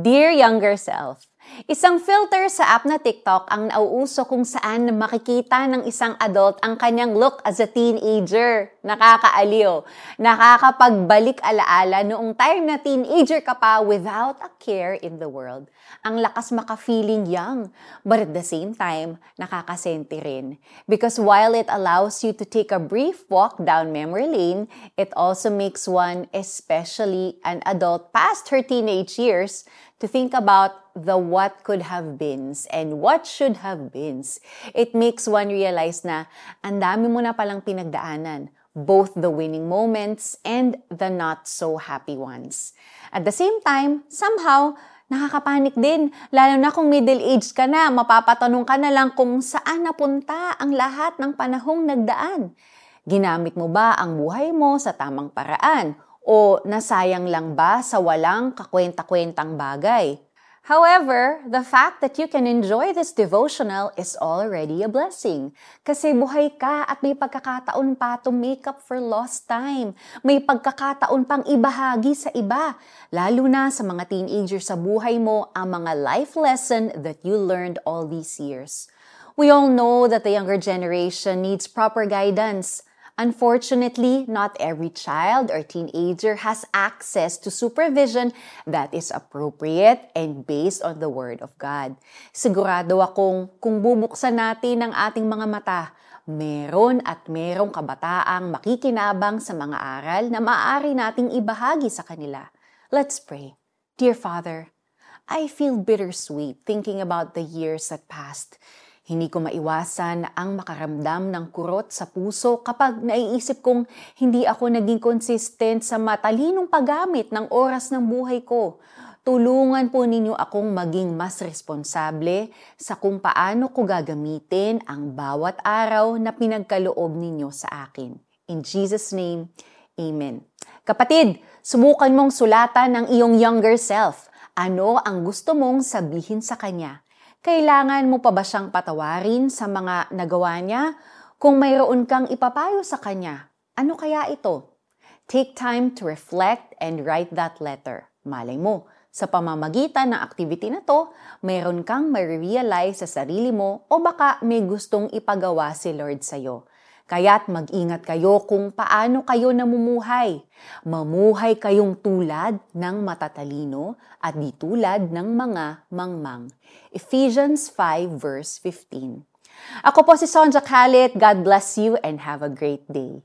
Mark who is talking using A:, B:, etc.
A: Dear Younger Self, Isang filter sa app na TikTok ang nauuso kung saan makikita ng isang adult ang kanyang look as a teenager. Nakakaaliw. Nakakapagbalik alaala noong time na teenager ka pa without a care in the world. Ang lakas maka-feeling young, but at the same time, nakakasenti rin. Because while it allows you to take a brief walk down memory lane, it also makes one, especially an adult past her teenage years, to think about the what could have beens and what should have beens. It makes one realize na ang dami mo na palang pinagdaanan, both the winning moments and the not so happy ones. At the same time, somehow, nakakapanik din, lalo na kung middle age ka na, mapapatanong ka na lang kung saan napunta ang lahat ng panahong nagdaan. Ginamit mo ba ang buhay mo sa tamang paraan? O nasayang lang ba sa walang kakwenta-kwentang bagay? However, the fact that you can enjoy this devotional is already a blessing. Kasi buhay ka at may pagkakataon pa to make up for lost time. May pagkakataon pang ibahagi sa iba. Lalo na sa mga teenager sa buhay mo ang mga life lesson that you learned all these years. We all know that the younger generation needs proper guidance. Unfortunately, not every child or teenager has access to supervision that is appropriate and based on the Word of God. Sigurado akong kung bubuksan natin ang ating mga mata, meron at merong kabataang makikinabang sa mga aral na maaari nating ibahagi sa kanila. Let's pray. Dear Father, I feel bittersweet thinking about the years that passed. Hindi ko maiwasan ang makaramdam ng kurot sa puso kapag naiisip kong hindi ako naging consistent sa matalinong paggamit ng oras ng buhay ko. Tulungan po ninyo akong maging mas responsable sa kung paano ko gagamitin ang bawat araw na pinagkaloob ninyo sa akin. In Jesus' name, Amen. Kapatid, subukan mong sulatan ng iyong younger self. Ano ang gusto mong sabihin sa kanya? Kailangan mo pa ba siyang patawarin sa mga nagawa niya? Kung mayroon kang ipapayo sa kanya, ano kaya ito? Take time to reflect and write that letter. Malay mo, sa pamamagitan ng activity na to, mayroon kang ma-realize sa sarili mo o baka may gustong ipagawa si Lord sa'yo. Kaya't mag-ingat kayo kung paano kayo namumuhay. Mamuhay kayong tulad ng matatalino at di tulad ng mga mangmang. Ephesians 5 verse 15. Ako po si Sonja Khalid. God bless you and have a great day.